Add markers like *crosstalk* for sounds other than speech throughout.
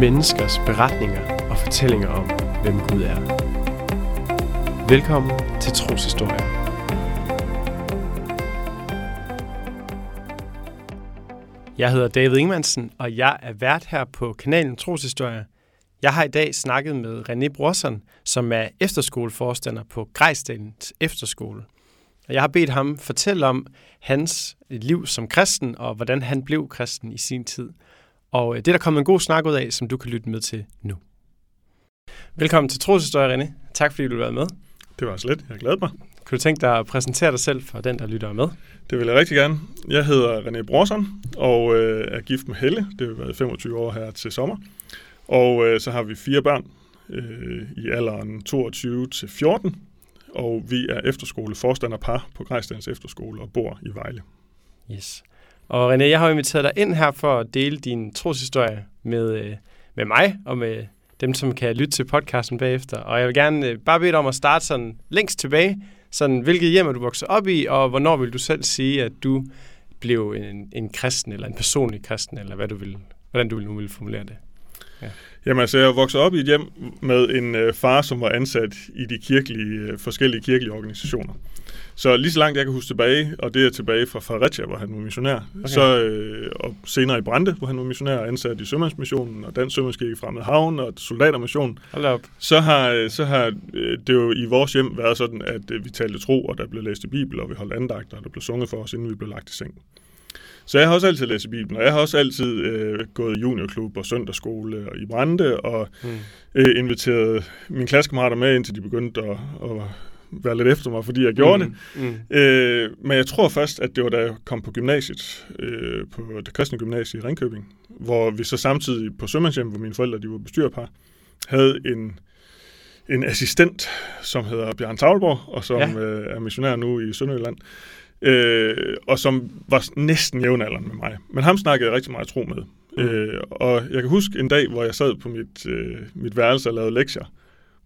menneskers beretninger og fortællinger om, hvem Gud er. Velkommen til Troshistorie. Jeg hedder David Ingemannsen, og jeg er vært her på kanalen Troshistorie. Jeg har i dag snakket med René Brorson, som er efterskoleforstander på Grejsdalens Efterskole. Og jeg har bedt ham fortælle om hans liv som kristen, og hvordan han blev kristen i sin tid. Og øh, det er der kommet en god snak ud af, som du kan lytte med til nu. Velkommen til Troshistorie, René. Tak fordi du har været med. Det var slet. Jeg glæder mig. Kan du tænke dig at præsentere dig selv for den, der lytter med? Det vil jeg rigtig gerne. Jeg hedder René Brorson og øh, er gift med Helle. Det har været 25 år her til sommer. Og øh, så har vi fire børn øh, i alderen 22 til 14. Og vi er efterskole forstanderpar på Grejsdans Efterskole og bor i Vejle. Yes. Og René, jeg har inviteret dig ind her for at dele din troshistorie med, øh, med mig og med dem, som kan lytte til podcasten bagefter. Og jeg vil gerne øh, bare bede dig om at starte sådan længst tilbage. Sådan, hvilket hjem er du vokset op i, og hvornår vil du selv sige, at du blev en, en kristen, eller en personlig kristen, eller hvad du vil, hvordan du nu vil formulere det? Ja. Jamen altså, jeg voksede op i et hjem med en øh, far, som var ansat i de kirkelige, øh, forskellige kirkelige organisationer. Så lige så langt jeg kan huske tilbage, og det er tilbage fra Fredericia, hvor han var missionær, okay. så, øh, og senere i Brande, hvor han var missionær og ansat i Sømandsmissionen, og Dansk Sømandskirke i Fremmed Havn og Soldatermissionen, så har, så har øh, det jo i vores hjem været sådan, at øh, vi talte tro, og der blev læst i Bibel, og vi holdt andagter, og der blev sunget for os, inden vi blev lagt i seng. Så jeg har også altid læst Bibelen, og jeg har også altid øh, gået i juniorklub og søndagsskole og i Brande, og mm. øh, inviteret mine klassekammerater med, indtil de begyndte at, at være lidt efter mig, fordi jeg gjorde mm. det. Mm. Øh, men jeg tror først, at det var da jeg kom på gymnasiet, øh, på det kristne gymnasie i Ringkøbing, hvor vi så samtidig på Sømandshjem, hvor mine forældre de var bestyrerpar, havde en, en assistent, som hedder Bjørn Tavlborg, og som ja. øh, er missionær nu i Sønderjylland, øh, og som var næsten jævnaldrende med mig. Men ham snakkede jeg rigtig meget tro med. Mm. Øh, og jeg kan huske en dag, hvor jeg sad på mit, øh, mit værelse og lavede lektier,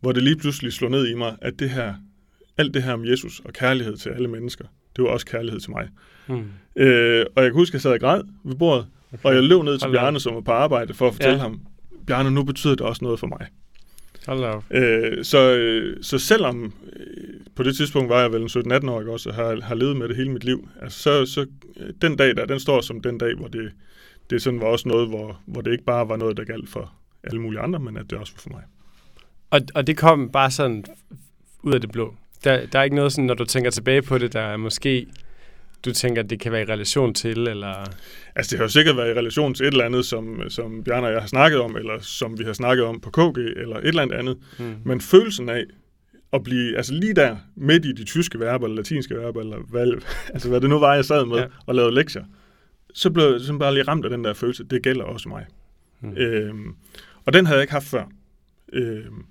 hvor det lige pludselig slog ned i mig, at det her alt det her om Jesus og kærlighed til alle mennesker, det var også kærlighed til mig. Mm. Øh, og jeg kan huske, at jeg sad og græd ved bordet, okay. og jeg løb ned til Bjarne, som var på arbejde, for at fortælle ja. ham, Bjarne, nu betyder det også noget for mig. Hold øh, så, øh, så selvom øh, på det tidspunkt var jeg vel en 17-18 år, også, og har, har levet med det hele mit liv, altså, så, så den dag der, den står som den dag, hvor det, det sådan var også noget, hvor, hvor det ikke bare var noget, der galt for alle mulige andre, men at det også var for mig. Og, og det kom bare sådan ud af det blå? Der, der er ikke noget sådan, når du tænker tilbage på det, der er måske, du tænker, at det kan være i relation til, eller... Altså, det har jo sikkert været i relation til et eller andet, som, som Bjarne og jeg har snakket om, eller som vi har snakket om på KG, eller et eller andet andet. Mm. Men følelsen af at blive, altså lige der, midt i de tyske verber, eller latinske verber, eller hvad, *laughs* altså hvad det nu var, jeg sad med ja. og lavede lektier, så blev jeg sådan bare lige ramt af den der følelse, det gælder også mig. Mm. Øhm, og den havde jeg ikke haft før. Øhm,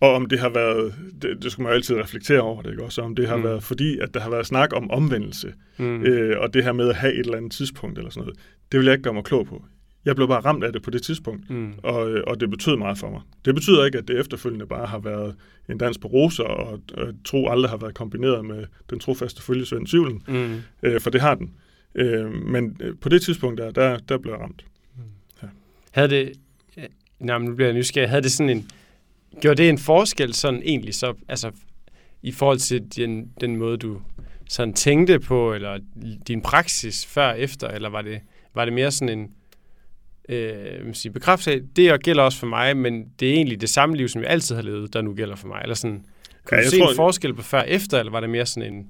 og om det har været, det, det skulle man jo altid reflektere over det, ikke også? Om det har mm. været fordi, at der har været snak om omvendelse, mm. øh, og det her med at have et eller andet tidspunkt eller sådan noget, det vil jeg ikke gøre mig klog på. Jeg blev bare ramt af det på det tidspunkt, mm. og, og det betød meget for mig. Det betyder ikke, at det efterfølgende bare har været en dans på roser, og, og tro aldrig har været kombineret med den trofaste følgesvend Syvlen, mm. øh, for det har den. Øh, men øh, på det tidspunkt der, der, der blev jeg ramt. Mm. Ja. Havde det, nej, nu bliver jeg nysgerrig, havde det sådan en, Gjorde det en forskel sådan egentlig så, altså i forhold til den, den måde, du sådan tænkte på, eller din praksis før og efter, eller var det, var det mere sådan en øh, sige, bekræftelse det gælder også for mig, men det er egentlig det samme liv, som jeg altid har levet, der nu gælder for mig? Eller sådan, kunne ja, du se tror, en forskel på før og efter, eller var det mere sådan en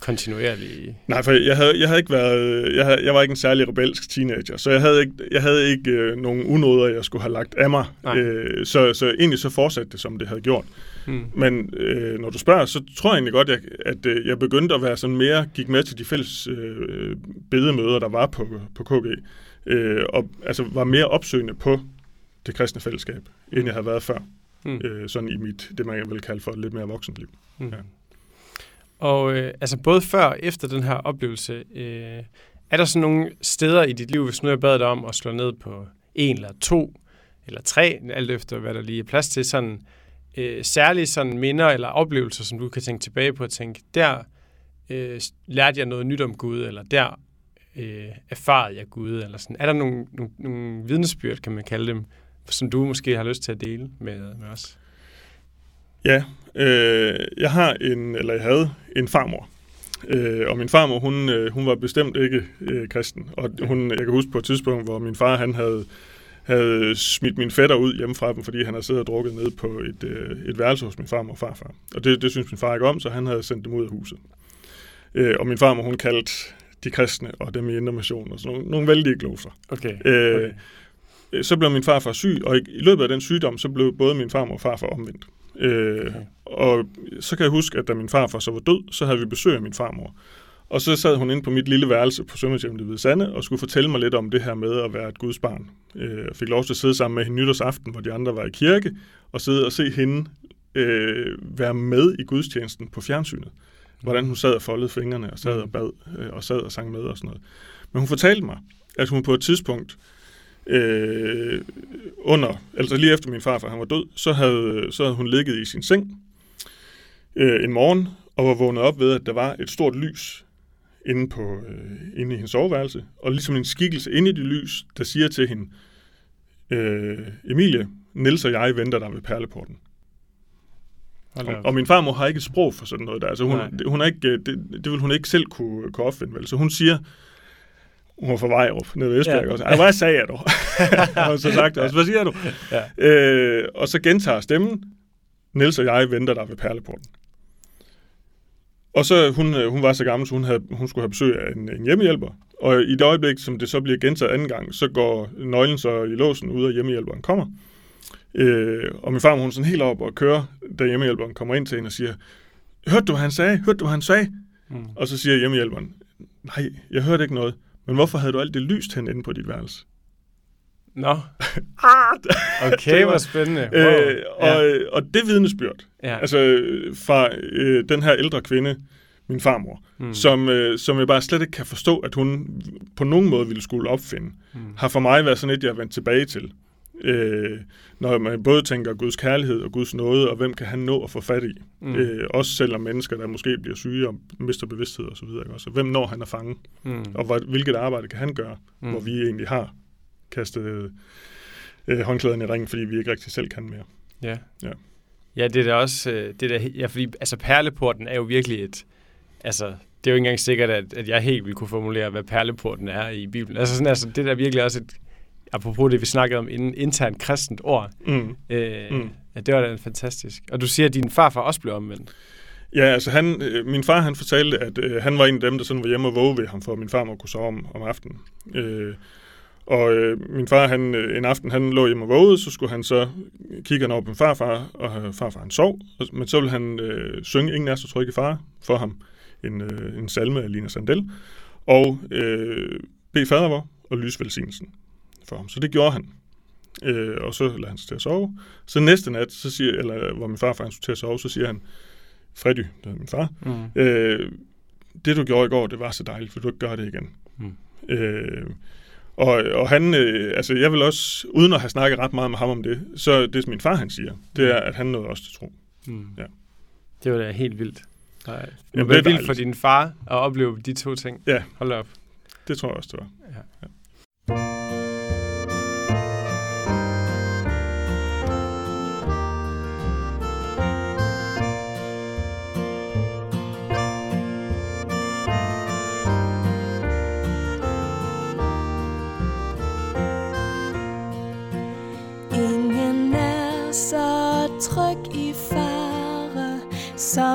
kontinuerlig... Nej, for jeg havde, jeg havde ikke været... Jeg, havde, jeg var ikke en særlig rebelsk teenager, så jeg havde ikke, jeg havde ikke øh, nogen unåder, jeg skulle have lagt af mig. Øh, så, så egentlig så fortsatte det, som det havde gjort. Hmm. Men øh, når du spørger, så tror jeg egentlig godt, at, at øh, jeg begyndte at være sådan mere, gik med til de fælles øh, bedemøder, der var på, på KG, øh, og altså var mere opsøgende på det kristne fællesskab, end jeg havde været før. Hmm. Øh, sådan i mit, det man vil kalde for lidt mere voksenliv. Hmm. Ja. Og øh, altså både før og efter den her oplevelse, øh, er der sådan nogle steder i dit liv, hvis nu jeg bad dig om at slå ned på en eller to eller tre, alt efter hvad der lige er plads til, sådan øh, særlige sådan minder eller oplevelser, som du kan tænke tilbage på og tænke, der øh, lærte jeg noget nyt om Gud, eller der øh, erfarede jeg Gud, eller sådan. Er der nogle, nogle, nogle vidnesbyrd, kan man kalde dem, som du måske har lyst til at dele med, med os? Ja, øh, jeg har en, eller jeg havde en farmor. Øh, og min farmor, hun, øh, hun var bestemt ikke øh, kristen. Og hun, jeg kan huske på et tidspunkt, hvor min far, han havde, havde smidt min fætter ud hjemme fra dem, fordi han havde siddet og drukket ned på et, øh, et værelse hos min farmor og farfar. Og det, det synes min far ikke om, så han havde sendt dem ud af huset. Øh, og min farmor, hun kaldte de kristne og dem i Indre og sådan nogle, nogle vældige gloser. Okay. Øh, okay. Så blev min farfar syg, og i, i løbet af den sygdom, så blev både min farmor og farfar omvendt. Øh, okay. Og så kan jeg huske, at da min farfar så var død, så havde vi besøg af min farmor. Og så sad hun inde på mit lille værelse på Sømmershjemmet ved Sande og skulle fortælle mig lidt om det her med at være et Guds barn. Øh, jeg fik lov til at sidde sammen med hende nytårsaften, hvor de andre var i kirke, og sidde og se hende øh, være med i gudstjenesten på fjernsynet. Hvordan hun sad og foldede fingrene og sad og bad øh, og sad og sang med og sådan noget. Men hun fortalte mig, at hun på et tidspunkt øh, under, altså lige efter min farfar han var død, så havde, så havde hun ligget i sin seng øh, en morgen og var vågnet op ved, at der var et stort lys inde, på, øh, inde i hendes soveværelse, og ligesom en skikkelse inde i det lys, der siger til hende, øh, Emilie, Niels og jeg venter dig ved perleporten. Og, og min farmor har ikke et sprog for sådan noget der. Altså hun, hun er ikke, det, det vil hun ikke selv kunne, kunne opfinde, vel? Så hun siger, hun var fra Vejrup, nede ved Esbjerg, ja. og så, hvad sagde jeg du? og *laughs* så sagt også, hvad siger du? Ja. Øh, og så gentager stemmen, Niels og jeg venter dig ved perleporten. Og så, hun, øh, hun var så gammel, så hun, havde, hun skulle have besøg af en, en hjemmehjælper. Og i det øjeblik, som det så bliver gentaget anden gang, så går nøglen så i låsen ud, og hjemmehjælperen kommer. Øh, og min far, hun sådan helt op og kører, da hjemmehjælperen kommer ind til hende og siger, hørte du, hvad han sagde? Hørte du, hvad han sagde? Mm. Og så siger hjemmehjælperen, nej, jeg hørte ikke noget. Men hvorfor havde du alt det lyst hen inde på dit værelse? Nå. okay, hvor spændende. Wow. Øh, og, ja. og det vidnesbyrd, ja. altså fra øh, den her ældre kvinde, min farmor, mm. som, øh, som jeg bare slet ikke kan forstå, at hun på nogen måde ville skulle opfinde, mm. har for mig været sådan et, jeg er vendt tilbage til. Øh, når man både tænker Guds kærlighed og Guds nåde, og hvem kan han nå at få fat i? Mm. Øh, også selvom mennesker, der måske bliver syge og mister bevidsthed osv. Så hvem når han at fange? Mm. Og hvad, hvilket arbejde kan han gøre, mm. hvor vi egentlig har kastet øh, håndklæderne i ringen, fordi vi ikke rigtig selv kan mere. Ja. Ja, ja det er da også, øh, det der, ja, fordi altså perleporten er jo virkelig et, altså det er jo ikke engang sikkert, at, at jeg helt vil kunne formulere, hvad perleporten er i Bibelen. Altså, sådan, altså det der er virkelig også et, apropos det, vi snakkede om, inden internt kristent ord. Mm. Øh, mm. Ja, det var da fantastisk. Og du siger, at din farfar også blev omvendt. Ja, altså han, øh, min far han fortalte, at øh, han var en af dem, der sådan var hjemme og våge ved ham, for at min far må kunne sove om, om aftenen. Øh, og øh, min far, han, øh, en aften, han lå hjemme og vågede, så skulle han så kigge over på min farfar, og farfar han sov, men så ville han øh, synge Ingen er så trygge far for ham, en, øh, en salme af Lina Sandel, og øh, bede fader vor og lyse velsignelsen for ham. Så det gjorde han. Øh, og så lader han sig til at sove. Så næste nat, så siger, eller hvor min han skulle til at sove, så siger han, Freddy, det er min far, mm. øh, det du gjorde i går, det var så dejligt, for du ikke gør det igen. Mm. Øh, og, og han, øh, altså jeg vil også, uden at have snakket ret meget med ham om det, så det som min far han siger, det er, at han nåede også til tro. Mm. Ja. Det var da helt vildt. Nej. Det var vildt for din far at opleve de to ting. Ja. Hold op. Det tror jeg også, det var. Ja. ja.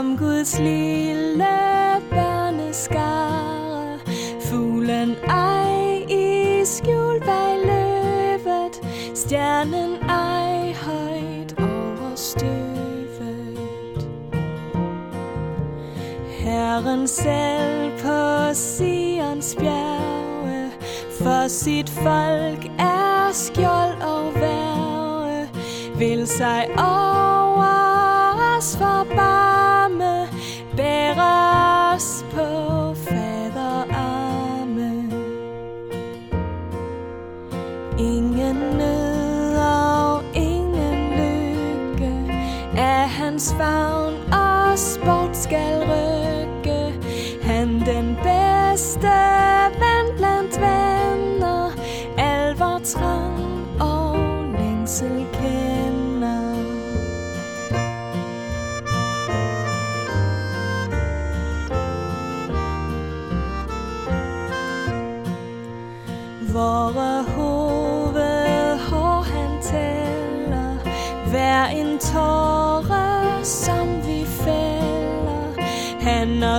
Som Guds lille børneskare. Fuglen ej i skjul bag løvet, stjernen ej højt over støvet. Herren selv på Sions bjerge, for sit folk er skjold og værge, vil sig over os forbarme af hans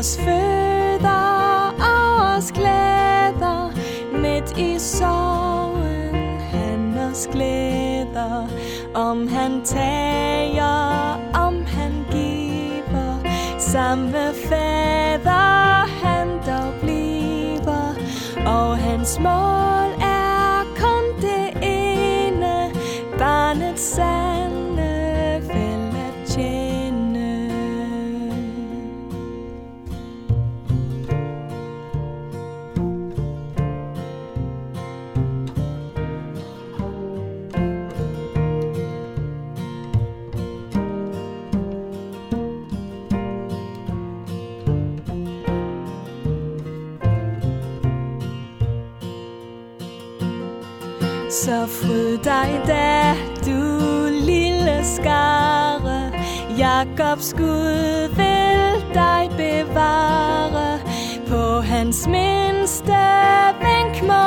os føder og os glæder Midt i sorgen han os glæder Om han tager, om han giver Samme fader han dog bliver Og hans mor Så fryd dig da, du lille skare. Jakobs Gud vil dig bevare. På hans mindste vink må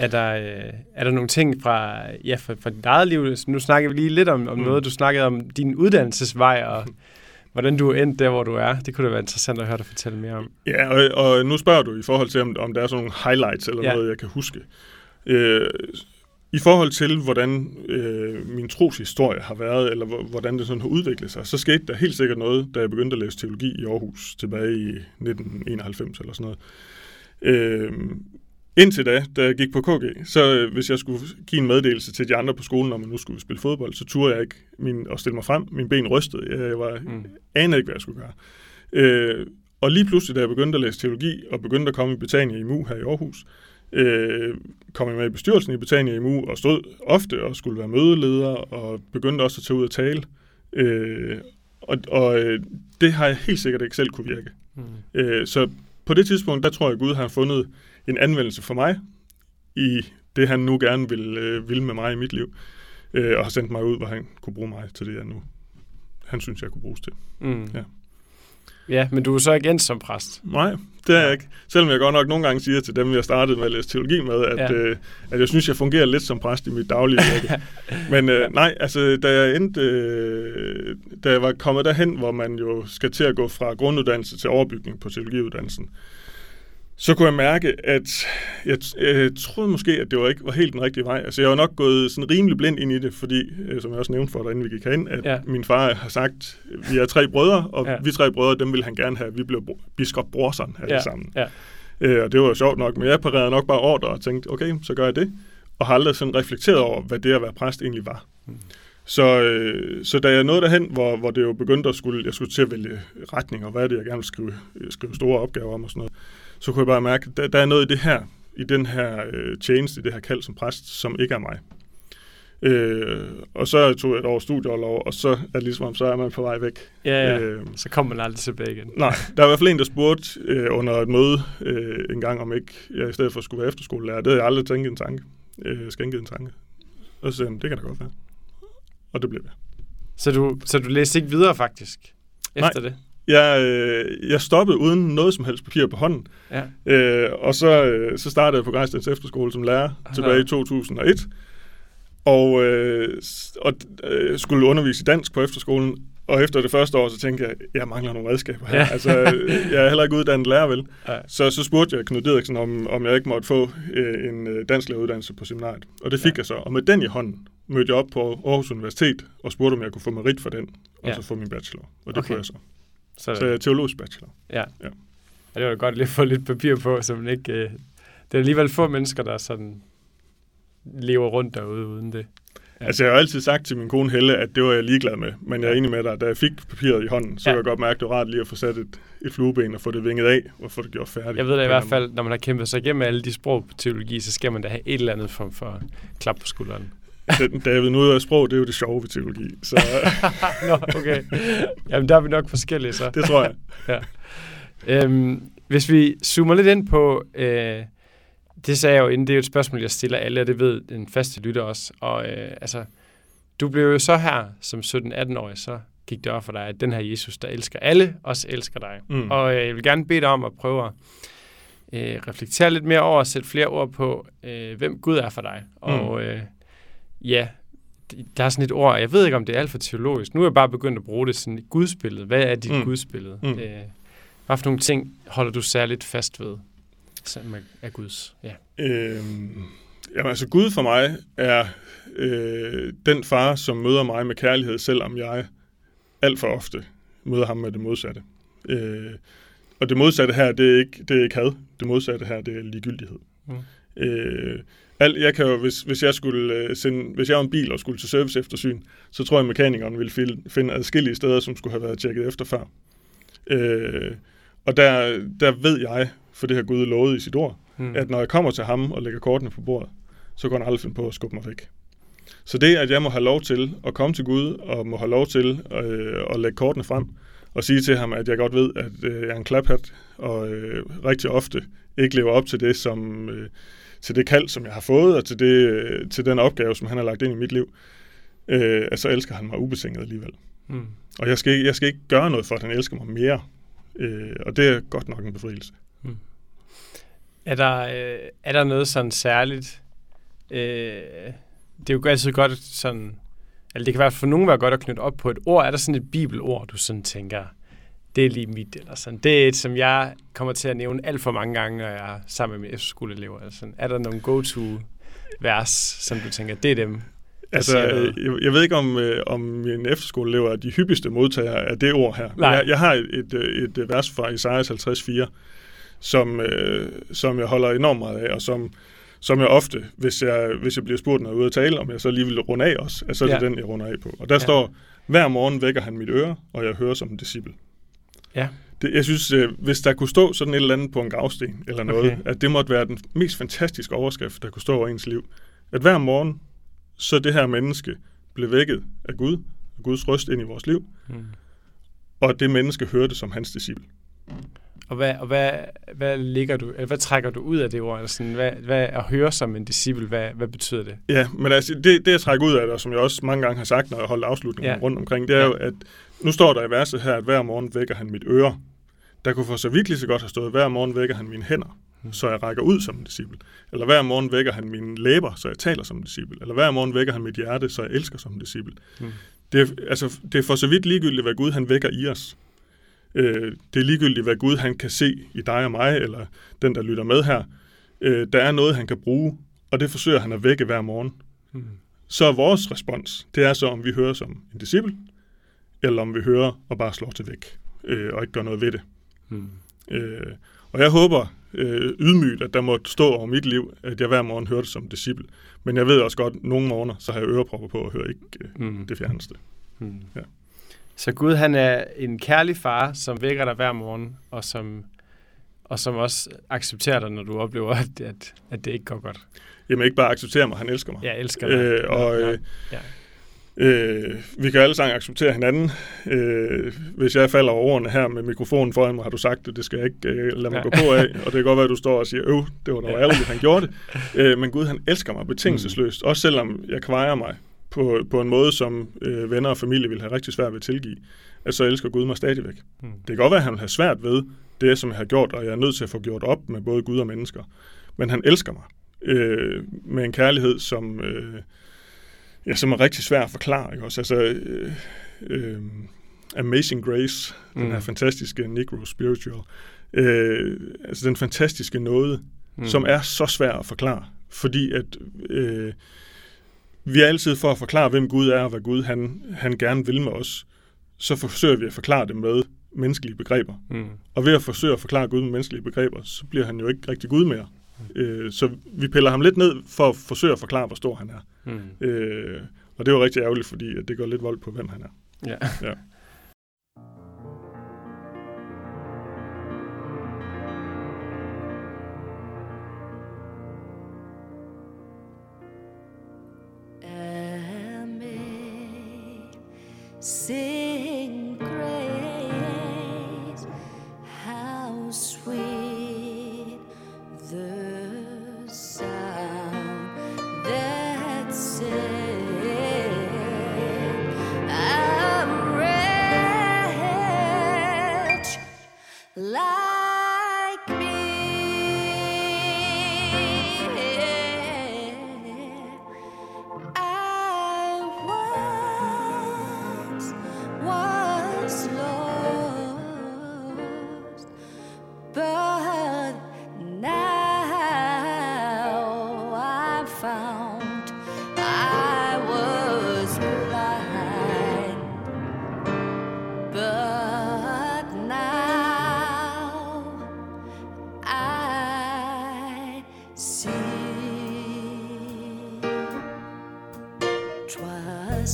Er der, øh, er der nogle ting fra, ja, fra, fra dit eget liv? Nu snakker vi lige lidt om, om Mm. noget. Du snakkede om din uddannelsesvej, og *laughs* hvordan du er endt der, hvor du er. Det kunne da være interessant at høre dig fortælle mere om. Ja, og, og nu spørger du i forhold til, om, om der er sådan nogle highlights eller Ja. noget, jeg kan huske. Øh, I forhold til, hvordan øh, min troshistorie har været, eller hvor- hvordan det sådan har udviklet sig, så skete der helt sikkert noget, da jeg begyndte at læse teologi i Aarhus tilbage i 1991 eller sådan noget. Øh, indtil da, da jeg gik på KG, så øh, hvis jeg skulle give en meddelelse til de andre på skolen, om man nu skulle spille fodbold, så turde jeg ikke min, at stille mig frem. Mine ben rystede. Jeg var, Mm. anede ikke, hvad jeg skulle gøre. Øh, og lige pludselig, da jeg begyndte at læse teologi, og begyndte at komme i Betania i MU her i Aarhus, øh, kom jeg med i bestyrelsen i Betania i MU, og stod ofte og skulle være mødeleder, og begyndte også at tage ud og tale. Øh, og og øh, det har jeg helt sikkert ikke selv kunne virke. Mm. Øh, så på det tidspunkt, der tror jeg, at Gud har fundet en anvendelse for mig i det, han nu gerne vil, øh, vil med mig i mit liv, øh, og har sendt mig ud, hvor han kunne bruge mig til det, jeg nu han synes, jeg kunne bruges til. Mm. Ja. ja, men du er så igen som præst. Nej, det er jeg ikke. Selvom jeg godt nok nogle gange siger til dem, jeg startede med at læse teologi med, at, Ja. øh, at jeg synes, jeg fungerer lidt som præst i mit daglige virke. *laughs* Men øh, nej, altså da jeg endte, øh, da jeg var kommet derhen, hvor man jo skal til at gå fra grunduddannelse til overbygning på teologiuddannelsen, så kunne jeg mærke, at jeg, jeg troede måske, at det var ikke var helt den rigtige vej. Altså jeg var nok gået sådan rimelig blind ind i det, fordi, øh, som jeg også nævnte for dig, inden vi gik herind, at Ja. min far har sagt, vi er tre brødre, og Ja. vi tre brødre, dem vil han gerne have. Vi blev biskop Brorson alle Ja, sammen. ja. Øh, og det var jo sjovt nok, men jeg parerede nok bare ordre og tænkte, okay, så gør jeg det. Og har aldrig sådan reflekteret over, hvad det at være præst egentlig var. Mm. Så, øh, så da jeg nåede derhen, hvor, hvor det jo begyndte at skulle, jeg skulle til at vælge retning, og hvad er det, jeg gerne vil skrive, skrive store opgaver om og sådan noget, så kunne jeg bare mærke, at der, der er noget i det her, i den her øh, tjeneste, i det her kald som præst, som ikke er mig. Øh, og så tog jeg et år studieoverlov, og så er det ligesom om, så er man på vej væk. Ja, ja. Øh, Så kommer man aldrig tilbage igen. Nej, der var i hvert fald en, der spurgte øh, under et møde øh, en gang, om ikke jeg i stedet for skulle være efterskolelærer. Det havde jeg aldrig tænkt en tanke. Øh, skænket en tanke. Og så sagde det kan da godt være. Og det blev det. Så du, så du læste ikke videre faktisk? Efter det? Jeg, øh, jeg stoppede uden noget som helst papir på hånden. Ja. Øh, og så, øh, så startede jeg på Grejstens Efterskole som lærer Ah, tilbage i 2001. Og, øh, og øh, skulle undervise i dansk på efterskolen. og efter det første år, så tænkte jeg, jeg mangler nogle redskaber her. Ja. altså, jeg er heller ikke uddannet lærer, vel? Ja. Så, så spurgte jeg Knud Didriksen, om, om jeg ikke måtte få øh, en øh, dansklæreruddannelse på seminariet. Og det fik ja. jeg så. Og med den i hånden mødte jeg op på Aarhus Universitet og spurgte, om jeg kunne få merit for den, og Ja. så få min bachelor. Og det Okay. kunne jeg så. Så, Så jeg er teologisk bachelor. ja. Ja. Og det var godt lige at få lidt papir på, så man ikke... Øh, det er alligevel få mennesker, der sådan lever rundt derude uden det. Ja. Altså, jeg har altid sagt til min kone Helle, at det var jeg ligeglad med. Men jeg er enig med dig, da jeg fik papiret i hånden, så Ja. jeg godt mærke, at det var rart lige at få sat et, et flueben og få det vinget af, og få det gjort færdigt. Jeg ved da i hvert fald, når man har kæmpet sig igennem alle de sprog på teologi, så skal man da have et eller andet form for klap på skulderen. Den- David, nu er sprog, det er jo det sjove ved teologi. Så *laughs* Nå, okay. Jamen, der er vi nok forskellige så. det tror jeg. Øhm, hvis vi zoomer lidt ind på, øh, det sagde jeg jo inden, det er jo et spørgsmål, jeg stiller alle, og det ved den faste lytter også. Og øh, altså, du blev jo så her som 17-18-årig, så gik det op for dig, at den her Jesus, der elsker alle, også elsker dig. Mm. Og øh, jeg vil gerne bede dig om at prøve at øh, reflektere lidt mere over, at sætte flere ord på, øh, hvem Gud er for dig. Og øh, ja, der er sådan et ord, jeg ved ikke, om det er alt for teologisk. Nu er jeg bare begyndt at bruge det sådan i gudsbillede. Hvad er dit mm. Gudsbillede? Mm. Øh, hvad for nogle ting holder du særligt fast ved, som er Guds? Ja. Øhm, jamen, altså Gud for mig er øh, den far, som møder mig med kærlighed, selvom jeg alt for ofte møder ham med det modsatte. Øh, og det modsatte her, det er, ikke, det er ikke had. Det modsatte her, det er ligegyldighed. Mm. Øh, alt, jeg kan jo, hvis, hvis, jeg skulle øh, sende, hvis jeg var en bil og skulle til service eftersyn, så tror jeg, at mekanikeren ville finde, adskillige steder, som skulle have været tjekket efter før. Øh, og der, der ved jeg, for det har Gud lovet i sit ord, Mm. at når jeg kommer til ham og lægger kortene på bordet, så kan han aldrig finde på at skubbe mig væk. Så det, at jeg må have lov til at komme til Gud, og må have lov til øh, at lægge kortene frem, og sige til ham, at jeg godt ved, at øh, jeg er en klaphat, og øh, rigtig ofte ikke lever op til det, som, øh, til det kald, som jeg har fået, og til, det, til den opgave, som han har lagt ind i mit liv, øh, at så elsker han mig ubetinget alligevel. Mm. Og jeg skal, jeg skal ikke gøre noget for, at han elsker mig mere. Øh, og det er godt nok en befrielse. Er der, øh, er der noget sådan særligt? Øh, det er jo altid godt sådan... Eller det kan være for nogen være godt at knytte op på et ord. Er der sådan et bibelord, du sådan tænker, det er lige mit, eller sådan. Det er et, som jeg kommer til at nævne alt for mange gange, når jeg er sammen med mine efterskoleelever. Eller sådan. Er der nogle go-to-vers, som du tænker, det er dem? Altså, jeg, jeg ved ikke, om, øh, om mine efterskoleelever er de hyppigste modtagere af det ord her. Nej. Jeg, jeg har et, et, et vers fra Isaias 50.4, som, øh, som jeg holder enormt meget af, og som, som jeg ofte, hvis jeg, hvis jeg bliver spurgt, når jeg er ude at tale, om jeg så lige vil runde af også, at så er det Ja. den, jeg runder af på. Og der ja. står, hver morgen vækker han mit øre, og jeg hører som en disciple. Ja. Det, jeg synes, øh, hvis der kunne stå sådan et eller andet på en gravsten eller noget, Okay. at det måtte være den mest fantastiske overskrift, der kunne stå over ens liv. At hver morgen, så det her menneske blev vækket af Gud, af Guds røst ind i vores liv, Mm. og det menneske hørte som hans disciple. Og, hvad, og hvad, hvad, ligger du, eller hvad trækker du ud af det ord? Eller sådan, hvad, hvad at høre som en disciple, hvad, hvad betyder det? Ja, men altså, det, det jeg trækker ud af det, og som jeg også mange gange har sagt, når jeg holder afslutningen Ja. rundt omkring, det er Ja. jo, at nu står der i verset her, at hver morgen vækker han mit øre. Der kunne for så vidt lige så godt have stået, hver morgen vækker han mine hænder, Mm. så jeg rækker ud som en disciple. Eller hver morgen vækker han mine læber, så jeg taler som en disciple. Eller hver morgen vækker han mit hjerte, så jeg elsker som en disciple. Mm. Det, er, altså, det er for så vidt ligegyldigt, hvad Gud han vækker i os. Øh, det er ligegyldigt, hvad Gud han kan se i dig og mig, eller den, der lytter med her. Øh, der er noget, han kan bruge, og det forsøger han at vække hver morgen. Mm. Så vores respons, det er så, om vi hører som en disciple, eller om vi hører og bare slår til væk, øh, og ikke gør noget ved det. Mm. Øh, og jeg håber øh, ydmygt, at der må stå over mit liv, at jeg hver morgen hører det som disciple. Men jeg ved også godt, at nogle morgener, så har jeg ørepropper på og hører ikke øh, Mm. det fjerneste. Mm. Ja. Så Gud han er en kærlig far, som vækker dig hver morgen, og som, og som også accepterer dig, når du oplever, at, at, at det ikke går godt. Jamen ikke bare acceptere mig, han elsker mig. Jeg elsker dig. Øh, og Ja, øh, ja. øh, vi kan alle sammen acceptere hinanden. Øh, hvis jeg falder over ordene her med mikrofonen foran mig, har du sagt det, det skal jeg ikke øh, lade mig Ja. gå på af. Og det kan godt være, at du står og siger, øv, det var da ærgerligt, han gjorde det. *laughs* Øh, men Gud, han elsker mig betingelsesløst. Også selvom jeg kvejer mig på, på en måde, som øh, venner og familie vil have rigtig svært ved at tilgive, at så elsker Gud mig stadigvæk. Mm. Det kan godt være, at han vil have svært ved det, som jeg har gjort, og jeg er nødt til at få gjort op med både Gud og mennesker. Men han elsker mig øh, med en kærlighed, som, øh, ja, som er rigtig svær at forklare. Ikke også? Altså, øh, øh, Amazing Grace, mm. den her fantastiske Negro Spiritual, øh, altså den fantastiske nåde, mm. som er så svær at forklare, fordi at øh, vi er altid for at forklare, hvem Gud er, og hvad Gud han, han gerne vil med os, så forsøger vi at forklare det med menneskelige begreber. Mm. Og ved at forsøge at forklare Gud med menneskelige begreber, så bliver han jo ikke rigtig Gud mere. Mm. Øh, så vi piller ham lidt ned for at forsøge at forklare, hvor stor han er. Mm. Øh, og det var rigtig ærgerligt, fordi det går lidt vold på, hvem han er. Ja. ja. *laughs*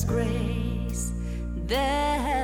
grace. There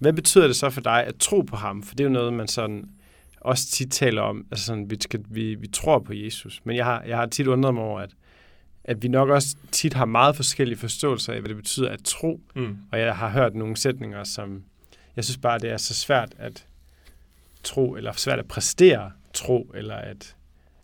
Hvad betyder det så for dig at tro på ham? For det er jo noget, man sådan også tit taler om. Altså sådan, vi, skal, vi, vi tror på Jesus. Men jeg har, jeg har tit undret mig over, at, at vi nok også tit har meget forskellige forståelser af, hvad det betyder at tro. Mm. Og jeg har hørt nogle sætninger, som jeg synes bare, det er så svært at tro, eller svært at præstere tro, eller at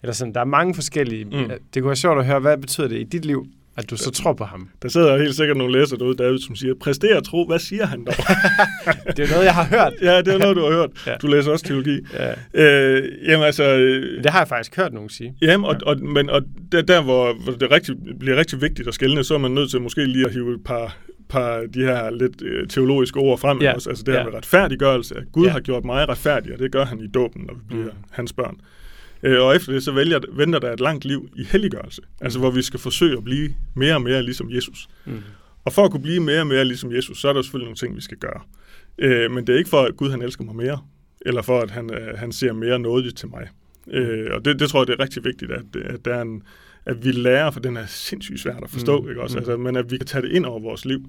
eller sådan, der er mange forskellige. Mm. Det kunne være sjovt at høre, hvad betyder det i dit liv At du så tror på ham. Der sidder helt sikkert nogle læsere derude, David, som siger, præster tro, hvad siger han dog? *laughs* det er noget, jeg har hørt. ja, det er noget, du har hørt. Ja. Du læser også teologi. Ja. Øh, jamen altså... øh, Det har jeg faktisk hørt nogen sige. Jamen, og, og, men, og der, der hvor, hvor det rigtig, bliver rigtig vigtigt at skælne, så er man nødt til måske lige at hive et par, par de her lidt øh, teologiske ord frem. Ja. Også. Altså det her Ja. med retfærdiggørelse, at Gud Ja. har gjort mig retfærdig, og det gør han i dåben, når vi bliver mm. hans børn. Øh, og efter det, så vælger, venter der et langt liv i helliggørelse, altså hvor vi skal forsøge at blive mere og mere ligesom Jesus. Mm. Og for at kunne blive mere og mere ligesom Jesus, så er der selvfølgelig nogle ting, vi skal gøre. Øh, men det er ikke for, at Gud han elsker mig mere, eller for, at han, øh, han ser mere nådigt til mig. Øh, og det, det tror jeg, det er rigtig vigtigt, at, at, der er en, at vi lærer, for den er sindssygt svært at forstå, Mm, ikke også? mm. Altså, men at vi kan tage det ind over vores liv,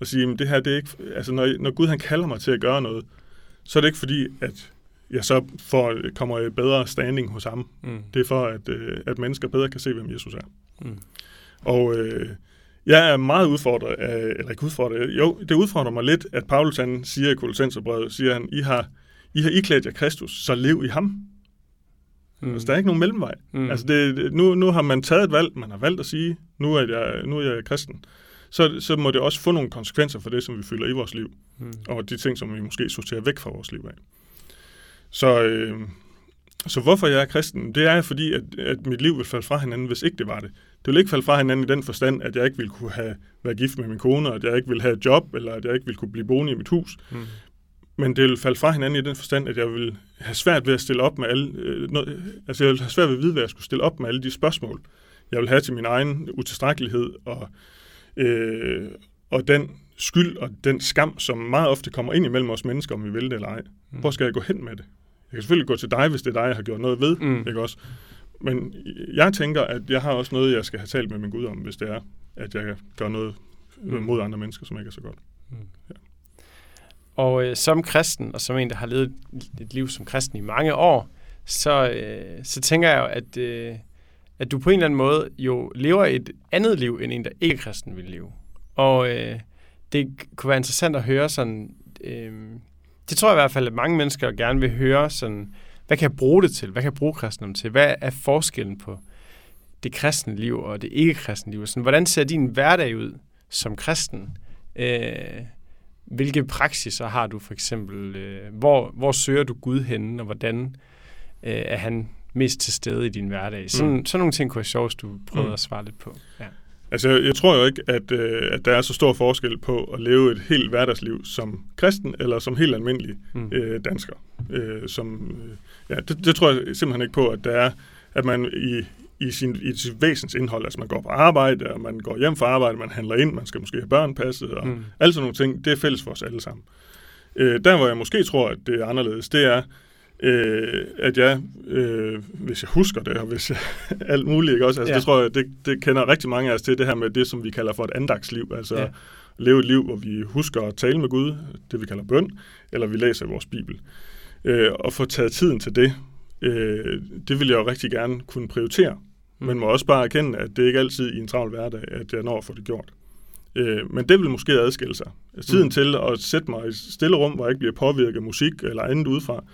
og sige, at det her, det er ikke, altså når, når Gud han kalder mig til at gøre noget, så er det ikke fordi, at jeg så får, kommer i bedre standing hos ham. Mm. Det er for, at, øh, at mennesker bedre kan se, hvem Jesus er. Mm. Og øh, jeg er meget udfordret, af, eller ikke udfordret, jo, det udfordrer mig lidt, at Paulus han siger i Kolossenserbrevet, siger han, I har, I har iklædt jer Kristus, så lev i ham. Mm. Altså, der er ikke nogen mellemvej. Mm. Altså, det, det- nu, nu har man taget et valg, man har valgt at sige, nu er jeg, nu er jeg kristen. Så, så må det også få nogle konsekvenser for det, som vi fylder i vores liv, Mm. og de ting, som vi måske sorterer væk fra vores liv af. Så, øh, så hvorfor jeg er kristen, det er fordi, at, at mit liv vil falde fra hinanden, hvis ikke det var det. Det vil ikke falde fra hinanden i den forstand, at jeg ikke ville kunne have været gift med min kone, at jeg ikke ville have et job, eller at jeg ikke ville kunne blive boende i mit hus. Mm. Men det vil falde fra hinanden i den forstand, at jeg vil have svært ved at stille op med alle... Øh, noget, altså jeg vil have svært ved at vide, hvad jeg skulle stille op med alle de spørgsmål, jeg vil have til min egen utilstrækkelighed, og, øh, og den skyld og den skam, som meget ofte kommer ind imellem os mennesker, om vi vil det eller ej. Hvor skal jeg gå hen med det? Jeg kan selvfølgelig gå til dig, hvis det er dig, jeg har gjort noget ved, Mm. mm. ikke også? Men jeg tænker, at jeg har også noget, jeg skal have talt med min Gud om, hvis det er, at jeg gør noget Mm. mod andre mennesker, som ikke er så godt. Og øh, som kristen, og som en, der har levet et liv som kristen i mange år, så, øh, så tænker jeg jo, at, øh, at du på en eller anden måde jo lever et andet liv, end en, der ikke er kristen vil leve. Og øh, det kunne være interessant at høre sådan... Øh, det tror jeg i hvert fald, at mange mennesker gerne vil høre sådan... Hvad kan jeg bruge det til? Hvad kan jeg bruge kristendom til? Hvad er forskellen på det kristne liv og det ikke-kristne liv? Sådan, hvordan ser din hverdag ud som kristen? Øh, hvilke praksiser har du for eksempel? Øh, hvor, hvor søger du Gud henne, og hvordan øh, er han mest til stede i din hverdag? Sådan, mm. sådan nogle ting kunne jeg sjovt, hvis du prøvede. Mm. at svare lidt på. Ja. Altså, jeg, tror jo ikke, at, øh, at der er så stor forskel på at leve et helt hverdagsliv som kristen, eller som helt almindelig Mm. øh, dansker. Øh, som, øh, ja, det, det tror jeg simpelthen ikke på, at der er, at man i, i, sin, i sit væsens indhold, altså man går på arbejde, og man går hjem fra arbejde, man handler ind, man skal måske have børn passet, og mm. alle sådan nogle ting, det er fælles for os alle sammen. Øh, der, hvor jeg måske tror, at det er anderledes, det er, øh, at jeg, øh, hvis jeg husker det, og hvis jeg, *laughs* alt muligt, ikke også? Altså, Ja. det tror jeg, det, det kender rigtig mange af os til, det her med det, som vi kalder for et andagsliv, altså Ja. leve et liv, hvor vi husker at tale med Gud, det vi kalder bøn, eller vi læser vores Bibel. Øh, og få taget tiden til det, øh, det vil jeg jo rigtig gerne kunne prioritere, Mm. men må også bare erkende, at det ikke altid i en travl hverdag, at jeg når at få det gjort. Øh, men det vil måske adskille sig. Tiden Mm. mm. til at sætte mig i et stille rum, hvor jeg ikke bliver påvirket af musik eller andet udefra,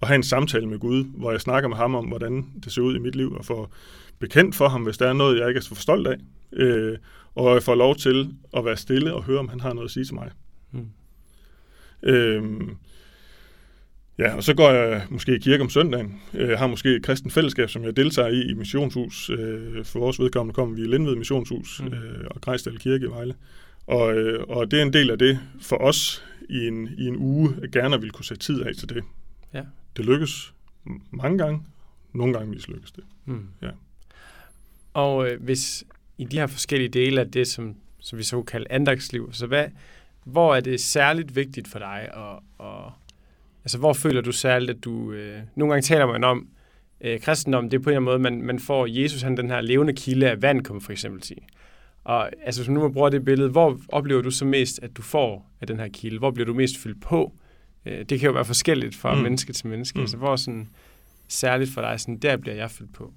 og have en samtale med Gud, hvor jeg snakker med ham om, hvordan det ser ud i mit liv, og får bekendt for ham, hvis der er noget, jeg ikke er så for stolt af. Øh, og jeg får lov til at være stille og høre, om han har noget at sige til mig. Mm. Øhm, ja, og så går jeg måske i kirke om søndagen. Jeg har måske et kristen fællesskab, som jeg deltager i i missionshus. Øh, for vores vedkommende kommer vi i Lindved Missionshus Mm. øh, og Grejsdal Kirke i Vejle. Og, øh, og det er en del af det for os i en, i en uge, at gerne vil kunne sætte tid af til det. Ja. Det lykkes mange gange. Nogle gange mislykkes det. Mm. Ja. Og øh, hvis i de her forskellige dele af det, som, som vi så kunne kalde andagsliv, så hvad, hvor er det særligt vigtigt for dig? Og, og, altså, hvor føler du særligt, at du... Øh, nogle gange taler man om, øh, kristendom, det er på en eller anden måde, man, man får Jesus, han den her levende kilde af vand, kan man for eksempel sige. Og altså, hvis man nu må bruge det billede, hvor oplever du så mest, at du får af den her kilde? Hvor bliver du mest fyldt på? Øh, det kan jo være forskelligt fra mm. Menneske til menneske. Mm. Mm. Altså, hvor sådan særligt for dig, sådan, der bliver jeg fyldt på?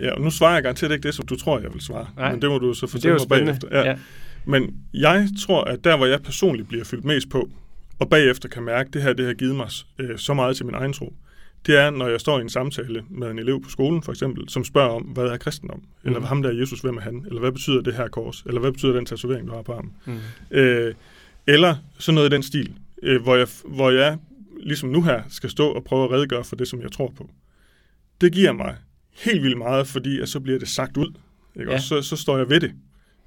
Ja, og nu svarer jeg garanteret ikke det, som du tror, jeg vil svare. Nej. Men det må du så Det er fortælle jo mig spændende. bagefter. Ja. Men jeg tror, at der, hvor jeg personligt bliver fyldt mest på, og bagefter kan mærke, at det her det har givet mig øh, så meget til min egen tro, det er, når jeg står i en samtale med en elev på skolen, for eksempel, som spørger om, hvad er kristendom? Eller Mm. ham der er Jesus, hvem er han? Eller hvad betyder det her kors? Eller hvad betyder den tatovering, du har på armen? Mm. Øh, eller sådan noget i den stil, øh, hvor, jeg, hvor jeg ligesom nu her skal stå og prøve at redegøre for det, som jeg tror på. Det giver mig helt vildt meget, fordi at så bliver det sagt ud. Ikke? Ja. Og så, så står jeg ved det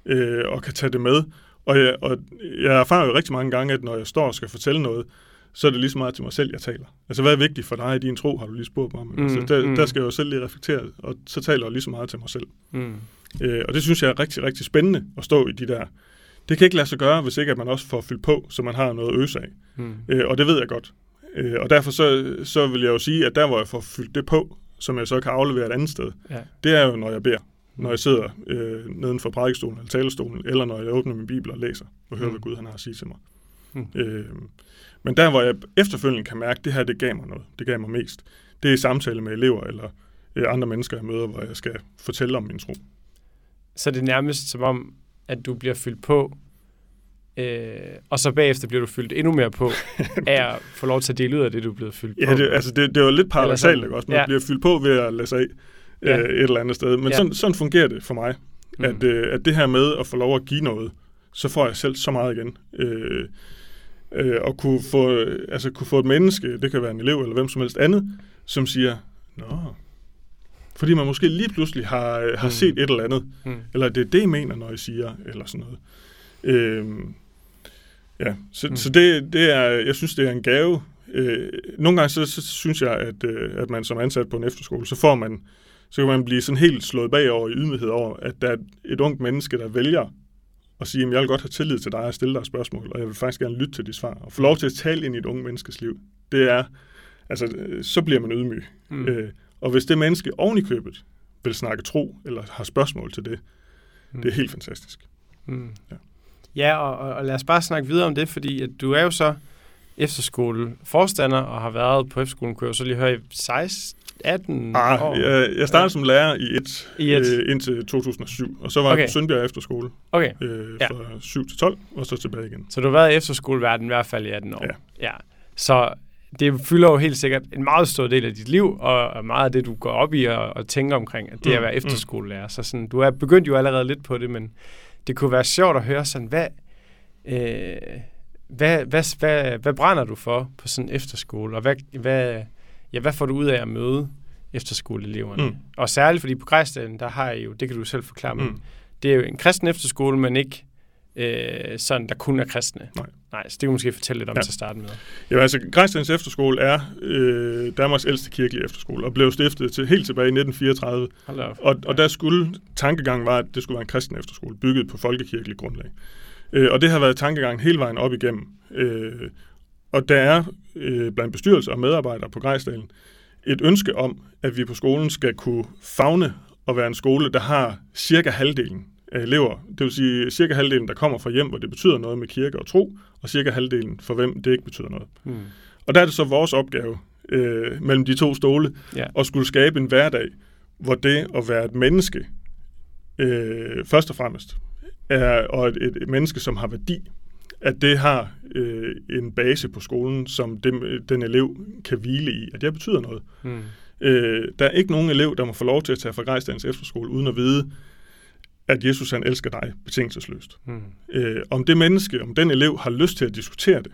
øh, og kan tage det med. Og jeg, og jeg erfarer jo rigtig mange gange, at når jeg står og skal fortælle noget, så er det lige så meget til mig selv, jeg taler. Altså, hvad er vigtigt for dig i din tro, har du lige spurgt mig om. Mm, altså, der, mm. der skal jeg jo selv lige reflektere, og så taler jeg lige så meget til mig selv. Mm. Øh, og det synes jeg er rigtig, rigtig spændende at stå i de der. Det kan ikke lade sig gøre, hvis ikke at man også får fyldt på, så man har noget at øse af. Mm. Øh, og det ved jeg godt. Øh, og derfor så, så vil jeg jo sige, at der hvor jeg får fyldt det på, som jeg så kan aflevere et andet sted, Ja. det er jo, når jeg beder. Når jeg sidder øh, neden for prædikestolen eller talerstolen, eller når jeg åbner min bibel og læser og hører, Mm. hvad Gud han har at sige til mig. Mm. Øh, men der, hvor jeg efterfølgende kan mærke, at det her, det gav mig noget. Det gav mig mest. Det er i samtale med elever eller øh, andre mennesker, jeg møder, hvor jeg skal fortælle om min tro. Så det er nærmest som om, at du bliver fyldt på, øh, og så bagefter bliver du fyldt endnu mere på, *laughs* af at få lov til at dele ud af det, du er blevet fyldt på. Ja, det, altså det, det var lidt paradoxalt, ikke også? Man Ja. bliver fyldt på ved at lade sig af Ja. øh, et eller andet sted. Men Ja. sådan, sådan fungerer det for mig. Mm. At, øh, at det her med at få lov at give noget, så får jeg selv så meget igen. Øh, øh, og kunne få, altså kunne få et menneske, det kan være en elev eller hvem som helst andet, som siger, Nå, fordi man måske lige pludselig har, har Mm. set et eller andet, Mm. eller det er det, I mener, når I siger, eller sådan noget. Øhm, ja, så, Mm. så det, det er, jeg synes, det er en gave. Øh, nogle gange, så, så synes jeg, at, øh, at man som ansat på en efterskole, så får man, så kan man blive sådan helt slået bagover i ydmyghed over, at der er et ungt menneske, der vælger at sige, at jeg vil godt have tillid til dig og stille dig spørgsmål, og jeg vil faktisk gerne lytte til dit svar, og få lov til at tale ind i et ungt menneskes liv. Det er, altså, øh, så bliver man ydmyg. Mm. Øh, og hvis det menneske oven i købet vil snakke tro, eller har spørgsmål til det, Mm. det er helt fantastisk. Mm. Ja. Ja, og, og, lad os bare snakke videre om det, fordi at du er jo så efterskoleforstander og har været på efterskolen, kunne jeg så lige høre, i 16, 18 Ah, år. jeg, jeg startede som lærer i et, I et. Øh, indtil 2007, og så var Okay. jeg på Sønderbjerg Efterskole Okay, øh, Ja. fra 7 til 12, og så tilbage igen. så du har været i efterskoleverdenen i hvert fald i 18 år. Ja. ja. Så det fylder jo helt sikkert en meget stor del af dit liv, og meget af det, du går op i og, og tænker omkring, at det er at Mm, være mm. efterskolelærer. Så sådan, du er begyndt jo allerede lidt på det, men det kunne være sjovt at høre sådan, hvad, øh, hvad, hvad, hvad, hvad brænder du for på sådan en efterskole, og hvad, hvad, ja, hvad får du ud af at møde efterskoleeleverne? Mm. Og særligt fordi på Grejsdalen, der har I jo, det kan du selv forklare Mm. det er jo en kristen efterskole, men ikke øh, sådan, der kun er kristne. Nej. Nej, så det kan måske fortælle lidt om Ja. til at starte med. Ja, altså, Grejstens Efterskole er øh, Danmarks ældste kirkelige efterskole, og blev stiftet til, helt tilbage i 1934. Hold da op. Og, og der skulle, tankegangen var, at det skulle være en kristen efterskole, bygget på folkekirkelig grundlag. Øh, og det har været tankegangen hele vejen op igennem. Øh, og der er øh, blandt bestyrelser og medarbejdere på Grejsdalen et ønske om, at vi på skolen skal kunne fagne og være en skole, der har cirka halvdelen elever. Det vil sige cirka halvdelen, der kommer fra hjem, hvor det betyder noget med kirke og tro, og cirka halvdelen for hvem det ikke betyder noget. Hmm. Og der er det så vores opgave øh, mellem de to stole, Ja. at skulle skabe en hverdag, hvor det at være et menneske, øh, først og fremmest, er, og et, et, menneske, som har værdi, at det har øh, en base på skolen, som dem, den elev kan hvile i, at det betyder noget. Hmm. Øh, der er ikke nogen elev, der må få lov til at tage fra Grejsdans efterskole, uden at vide, at Jesus han elsker dig betingelsesløst. Hmm. Øh, om det menneske, om den elev har lyst til at diskutere det,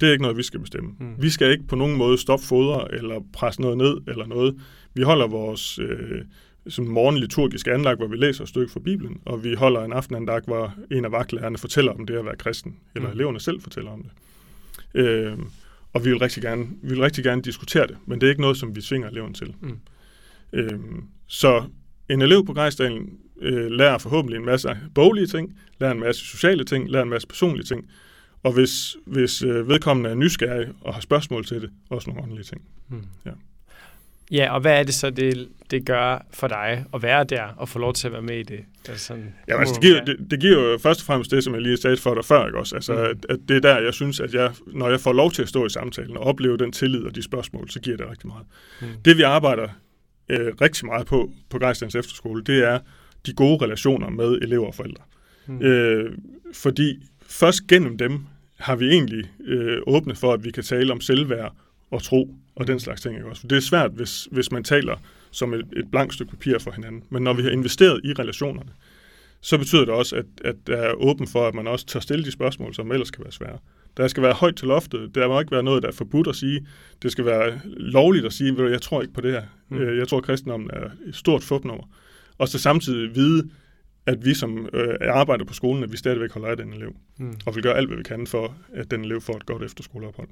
det er ikke noget, vi skal bestemme. Mm. Mm. Vi skal ikke på nogen måde stoppe fodre eller presse noget ned eller noget. Vi holder vores øh, sådan morgenliturgiske anlag, hvor vi læser et stykke fra Bibelen, og vi holder en aftenandag, hvor en af vagtlærerne fortæller om det at være kristen, eller Mm. mm. eleverne selv fortæller om det. Øh, og vi vil, rigtig gerne, vi vil rigtig gerne diskutere det, men det er ikke noget, som vi tvinger eleven til. Mm. Øh, så en elev på Grejsdalen øh, lærer forhåbentlig en masse boglige ting, lærer en masse sociale ting, lærer en masse personlige ting, og hvis, hvis øh, vedkommende er nysgerrig og har spørgsmål til det, også nogle åndelige ting. Hmm. Ja. Ja, og hvad er det så, det, det gør for dig at være der og få lov til at være med i det? Altså sådan, Ja, altså, det, giver, det, det giver jo først og fremmest det, som jeg lige sagde for dig før, ikke også? Altså, Mm. mm. at, at det er der, jeg synes, at jeg, når jeg får lov til at stå i samtalen og opleve den tillid og de spørgsmål, så giver det rigtig meget. Hmm. Det, vi arbejder øh, rigtig meget på på Grejslands Efterskole, det er de gode relationer med elever og forældre. Hmm. Øh, fordi først gennem dem har vi egentlig øh, åbnet for, at vi kan tale om selvværd og tro og den slags ting. Ikke også? For det er svært, hvis, hvis man taler som et, et blankt stykke papir for hinanden. Men når vi har investeret i relationerne, så betyder det også, at, at der er åben for, at man også tager stille de spørgsmål, som ellers kan være svære. Der skal være højt til loftet. Der må ikke være noget, der er forbudt at sige. Det skal være lovligt at sige, jeg tror ikke på det her. Mm. Øh, jeg tror, at kristendommen er et stort fupnummer. Og så samtidig vide, at vi som øh, arbejder på skolen, at vi stadigvæk holder af den elev. Mm. Og vi gør alt, hvad vi kan for, at den elev får et godt efterskoleophold.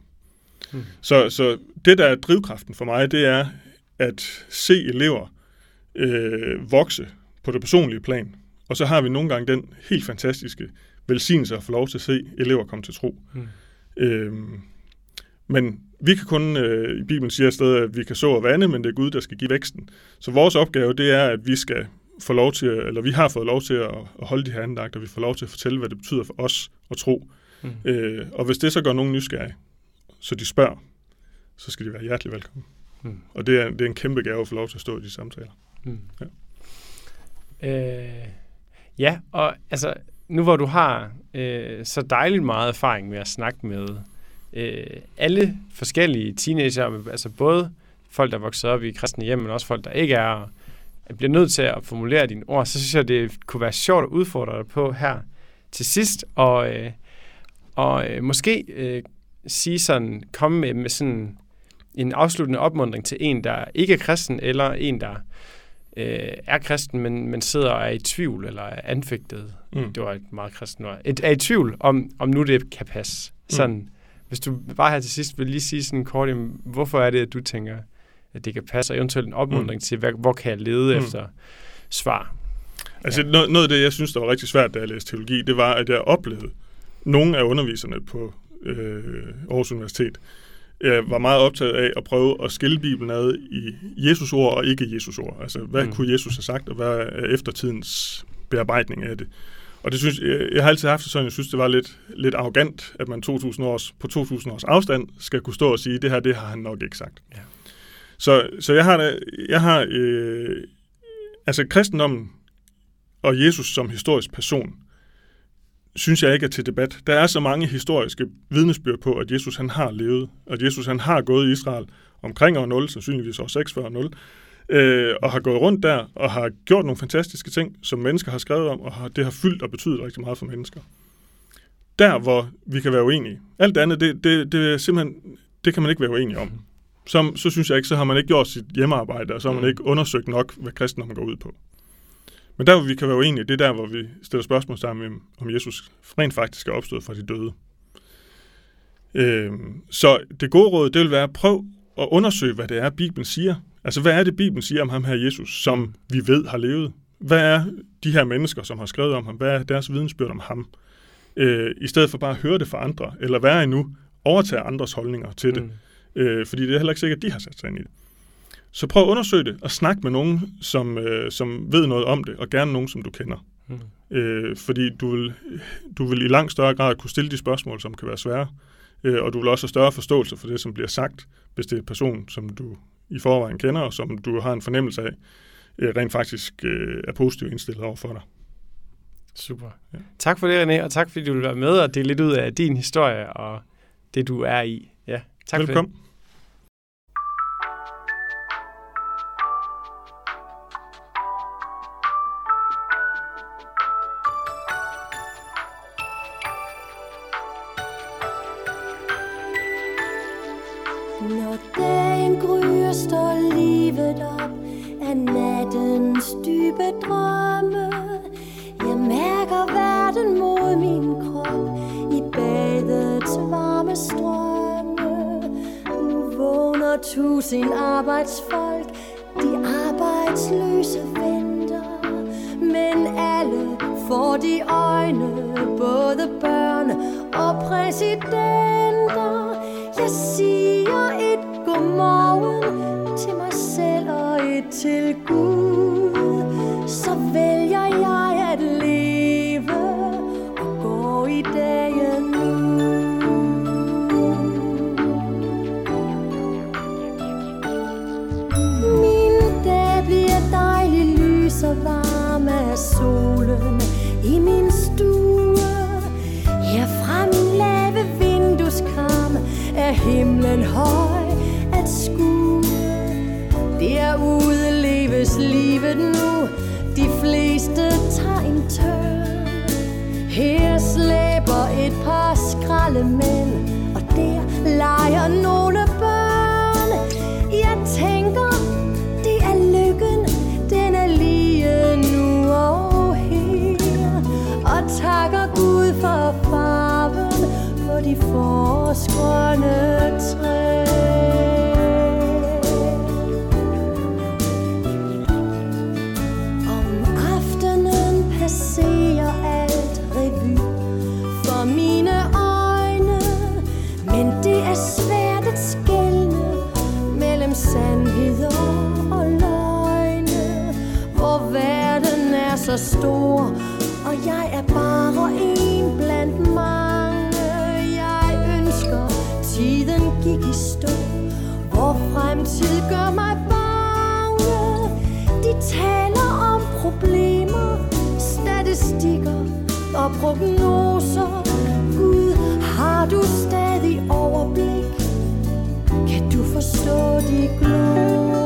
Mm. Så, så det, der er drivkraften for mig, det er at se elever øh, vokse på det personlige plan. Og så har vi nogle gange den helt fantastiske velsignelse at få lov til at se elever komme til tro. Mm. Øhm, men vi kan kun, øh, i Bibelen siger sted, at vi kan så og vande, men det er Gud, der skal give væksten. Så vores opgave, det er, at vi skal få lov til, eller vi har fået lov til at, at holde de her andagter, vi får lov til at fortælle, hvad det betyder for os at tro. Mm. Øh, og hvis det så gør nogen nysgerrige, så de spørger, så skal de være hjertelig velkommen. Mm. Og det er, det er en kæmpe gave at få lov til at stå i de samtaler. Mm. Ja. Øh, ja, og altså, nu hvor du har øh, så dejligt meget erfaring med at snakke med øh, alle forskellige teenager, altså både folk, der er vokset op i kristne hjem, men også folk, der ikke er, og bliver nødt til at formulere dine ord, så synes jeg, det kunne være sjovt at udfordre dig på her til sidst, og, øh, og øh, måske øh, sige sådan, komme med, med sådan en afsluttende opmundring til en, der ikke er kristen, eller en, der øh, er kristen, men, men sidder og er i tvivl, eller er anfægtet. Mm. Det var et meget kristen ord. Et, er i tvivl, om, om nu det kan passe. Sådan, mm. Hvis du bare her til sidst vil lige sige sådan kort, hvorfor er det, at du tænker, at det kan passe, og eventuelt en opmundring mm. til, hvad, hvor kan jeg lede mm. efter svar? Altså ja. noget, noget af det, jeg synes, der var rigtig svært, da jeg læste teologi, det var, at jeg oplevede nogle af underviserne på øh, Aarhus Universitet, jeg var meget optaget af at prøve at skille Bibelen ad i Jesus ord og ikke Jesus ord. Altså, hvad mm. kunne Jesus have sagt, og hvad er eftertidens bearbejdning af det? Og det synes, jeg, jeg har altid haft sådan, jeg synes, det var lidt, lidt arrogant, at man 2000 års, på 2000 års afstand skal kunne stå og sige, det her, det har han nok ikke sagt. Ja. Så, så jeg har, jeg har øh, altså kristendommen og Jesus som historisk person, synes jeg ikke er til debat. Der er så mange historiske vidnesbyrd på, at Jesus han har levet, og at Jesus han har gået i Israel omkring år 0, sandsynligvis år 6 før 0, øh, og har gået rundt der, og har gjort nogle fantastiske ting, som mennesker har skrevet om, og har, det har fyldt og betydet rigtig meget for mennesker. Der, hvor vi kan være uenige. Alt andet, det, det, det, simpelthen, det kan man ikke være uenig om. Så, så synes jeg ikke, så har man ikke gjort sit hjemmearbejde, og så har man mm. ikke undersøgt nok, hvad kristendommen går ud på. Men der, hvor vi kan være uenige, det er der, hvor vi stiller spørgsmål sammen om Jesus rent faktisk er opstået fra de døde. Øh, så det gode råd, det vil være, at prøv at undersøge, hvad det er, Bibelen siger. Altså, hvad er det, Bibelen siger om ham her Jesus, som vi ved har levet? Hvad er de her mennesker, som har skrevet om ham? Hvad er deres vidensbyrd om ham? Øh, I stedet for bare at høre det fra andre, eller være endnu, overtage andres holdninger til det. Mm. Øh, fordi det er heller ikke sikkert, at de har sat sig ind i det. Så prøv at undersøge det, og snak med nogen, som, øh, som ved noget om det, og gerne nogen, som du kender. Mm. Øh, fordi du vil, du vil i langt større grad kunne stille de spørgsmål, som kan være svære, øh, og du vil også have større forståelse for det, som bliver sagt, hvis det er en person, som du i forvejen kender, og som du har en fornemmelse af, øh, rent faktisk øh, er positivt indstillet over for dig. Super. Ja. Tak for det, René, og tak fordi du vil være med og dele lidt ud af din historie og det, du er i. Ja, tak Velkommen. for det. Kærlighed til Gud, så vælger jeg at leve og gå i dagen nu. Mine dage bliver dejligt lys og varme af solen i min stue. Herfra min lave vindueskram er himlen høj. skralle mænd Og der leger nogle børn. Jeg tænker, det er lykken Den er lige nu og her. Og takker Gud for farven For de forårsgrønne bare en blandt mange. Jeg ønsker, tiden gik i stå, hvor fremtid gør mig bange. De taler om problemer, statistikker og prognoser. Gud, har du stadig overblik? Kan du forstå de glober?